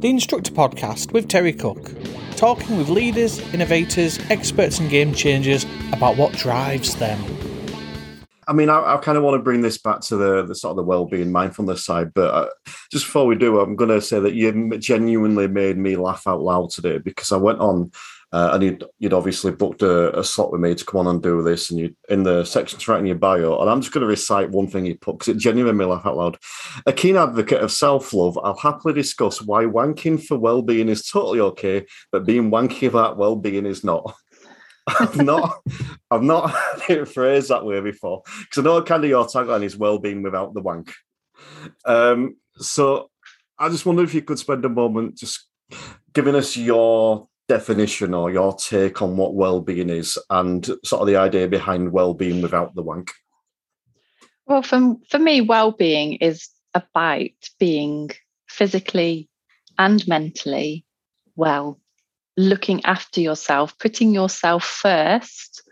the Instructor Podcast with Terry Cook, talking with leaders, innovators, experts, and game changers about what drives them. I mean, I, I kind of want to bring this back to the, the sort of the well-being, mindfulness side, but uh, just before we do, I'm going to say that you genuinely made me laugh out loud today because I went on uh, and you'd, you'd obviously booked a, a, slot with me to come on and do this, and you in the section write in your bio. And I'm just going to recite one thing you put because it genuinely made me laugh out loud. A keen advocate of self love, I'll happily discuss why wanking for well being is totally okay, but being wanky about well being is not. I've not, I've not heard it phrased that way before because I know kind of your tagline is well-being without the wank. Um, so I just wonder if you could spend a moment just giving us your definition or your take on what well-being is and sort of the idea behind well-being without the wank? Well for, for me well-being is about being physically and mentally well looking after yourself putting yourself first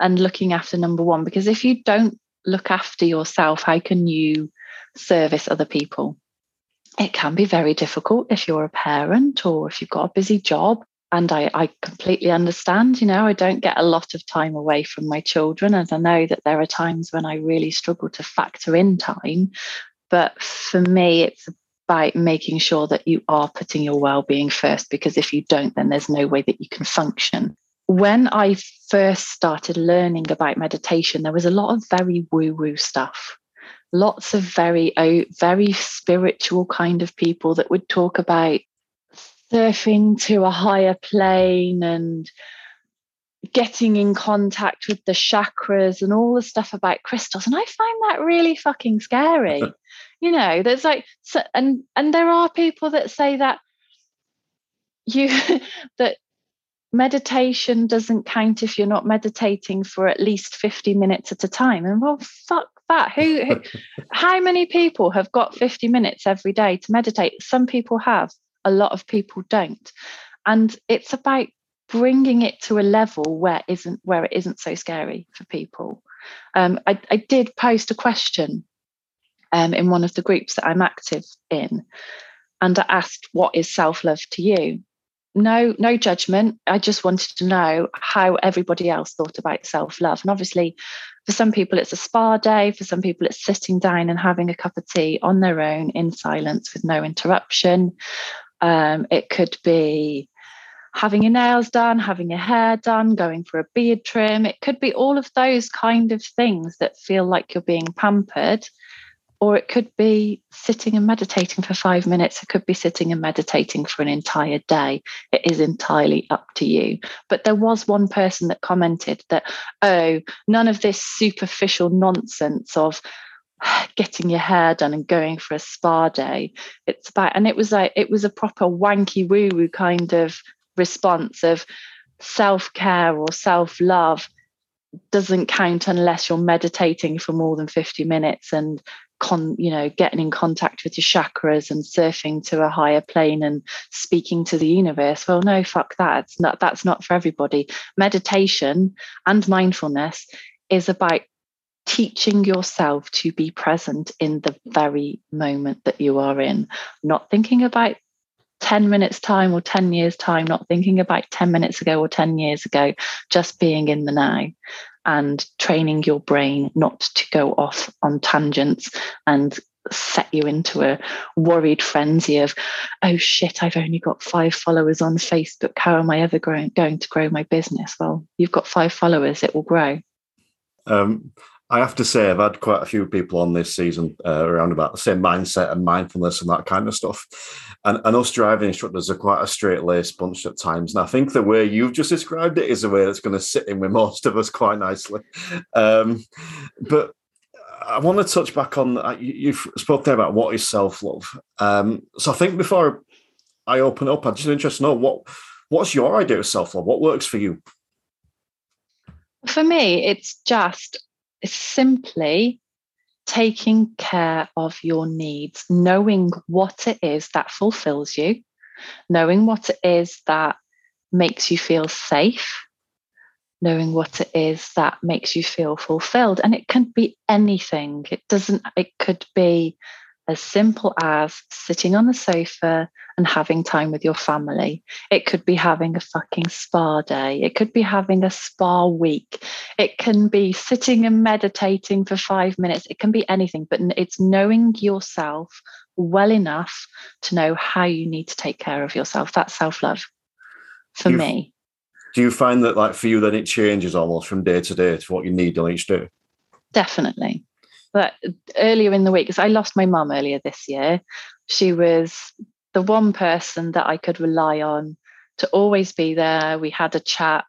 and looking after number one. Because if you don't look after yourself how can you service other people? It can be very difficult if you're a parent or if you've got a busy job and I, I, completely understand you know i don't get a lot of time away from my children and i know that there are times when i really struggle to factor in time but for me it's about making sure that you are putting your well-being first because if you don't then there's no way that you can function. When i first started learning about meditation there was a lot of very woo-woo stuff. Lots of very oh, very spiritual kind of people that would talk about surfing to a higher plane and getting in contact with the chakras and all the stuff about crystals. And i find that really fucking scary. You know there's like so, and and there are people that say that you that meditation doesn't count if you're not meditating for at least 50 minutes at a time. And well fuck that. Who, who how many people have got 50 minutes every day to meditate? Some people have a lot of people don't. And it's about bringing it to a level where isn't where it isn't so scary for people. Um, I, I, did post a question um, in one of the groups that i'm active in and i asked what is self-love to you? No no judgment. I just wanted to know how everybody else thought about self-love. And obviously for some people it's a spa day. For some people it's sitting down and having a cup of tea on their own in silence with no interruption um, it could be having your nails done, having your hair done, going for a beard trim. It could be all of those kind of things that feel like you're being pampered. Or it could be sitting and meditating for five minutes. It could be sitting and meditating for an entire day. It is entirely up to you. But there was one person that commented that, oh, none of this superficial nonsense of getting your hair done and going for a spa day. It's about, and it was like, it was a proper wanky woo woo kind of response of self care or self love doesn't count unless you're meditating for more than 50 minutes and con you know getting in contact with your chakras and surfing to a higher plane and speaking to the universe. Well no fuck that. It's not that's not for everybody. Meditation and mindfulness is about teaching yourself to be present in the very moment that you are in, not thinking about 10 minutes time or 10 years time, not thinking about 10 minutes ago or 10 years ago, just being in the now and training your brain not to go off on tangents and set you into a worried frenzy of, oh shit, I've only got five followers on Facebook. How am I ever growing, going to grow my business? Well, you've got five followers, it will grow. Um, I have to say, I've had quite a few people on this season uh, around about the same mindset and mindfulness and that kind of stuff. And, and us driving instructors are quite a straight laced bunch at times. And I think the way you've just described it is a way that's going to sit in with most of us quite nicely. Um, but I want to touch back on uh, you've spoken about what is self love. Um, so I think before I open up, I'm just interested to know what what's your idea of self love? What works for you? For me, it's just is simply taking care of your needs, knowing what it is that fulfills you, knowing what it is that makes you feel safe, knowing what it is that makes you feel fulfilled. And it can be anything. It doesn't, it could be as simple as sitting on the sofa and having time with your family. It could be having a fucking spa day. It could be having a spa week. It can be sitting and meditating for five minutes. It can be anything, but it's knowing yourself well enough to know how you need to take care of yourself. That's self love for you, me. Do you find that, like, for you, then it changes almost from day to day to what you need on each day? Definitely. But earlier in the week, because I lost my mum earlier this year, she was the one person that I could rely on to always be there. We had a chat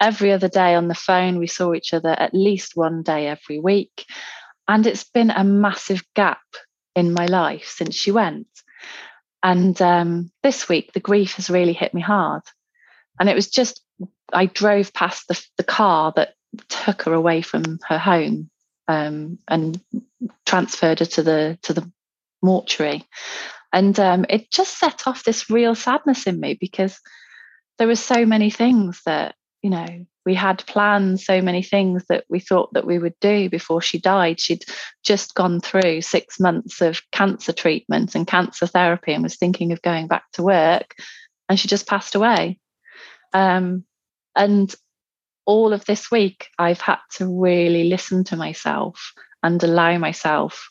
every other day on the phone. We saw each other at least one day every week. And it's been a massive gap in my life since she went. And um, this week, the grief has really hit me hard. And it was just, I drove past the, the car that took her away from her home um, and transferred her to the to the mortuary. And um, it just set off this real sadness in me because there were so many things that, you know, we had planned so many things that we thought that we would do before she died. She'd just gone through six months of cancer treatment and cancer therapy and was thinking of going back to work, and she just passed away. Um, and all of this week, I've had to really listen to myself and allow myself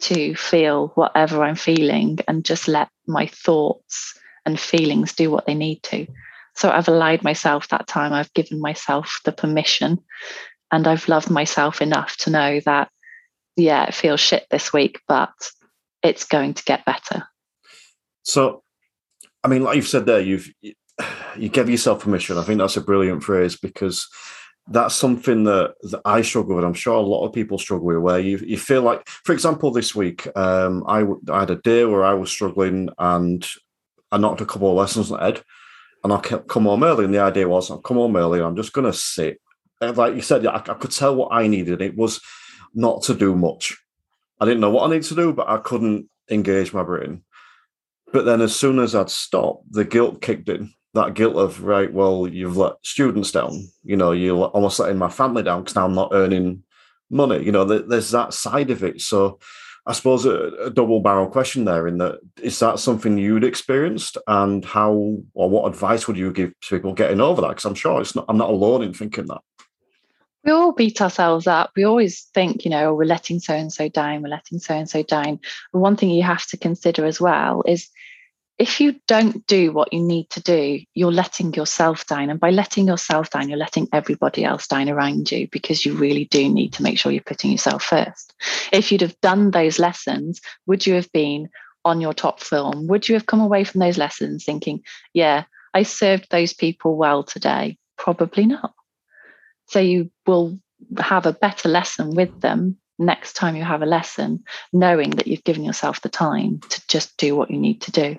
to feel whatever I'm feeling and just let my thoughts and feelings do what they need to. So I've allowed myself that time. I've given myself the permission and I've loved myself enough to know that, yeah, it feels shit this week, but it's going to get better. So, I mean, like you've said there, you've you give yourself permission. I think that's a brilliant phrase because that's something that, that I struggle with. I'm sure a lot of people struggle with, where you, you feel like, for example, this week, um, I, I had a day where I was struggling and I knocked a couple of lessons on the head and I kept come home early. And the idea was, I'll come home early and I'm just going to sit. And like you said, I, I could tell what I needed. It was not to do much. I didn't know what I needed to do, but I couldn't engage my brain. But then as soon as I'd stopped, the guilt kicked in that guilt of right, well, you've let students down. You know, you're almost letting my family down because now I'm not earning money. You know, there's that side of it. So I suppose a, a double barrel question there in that is that something you'd experienced and how or what advice would you give to people getting over that? Because I'm sure it's not I'm not alone in thinking that. We all beat ourselves up. We always think, you know, we're letting so and so down, we're letting so and so down. One thing you have to consider as well is if you don't do what you need to do, you're letting yourself down. And by letting yourself down, you're letting everybody else down around you because you really do need to make sure you're putting yourself first. If you'd have done those lessons, would you have been on your top film? Would you have come away from those lessons thinking, yeah, I served those people well today? Probably not. So you will have a better lesson with them next time you have a lesson, knowing that you've given yourself the time to just do what you need to do.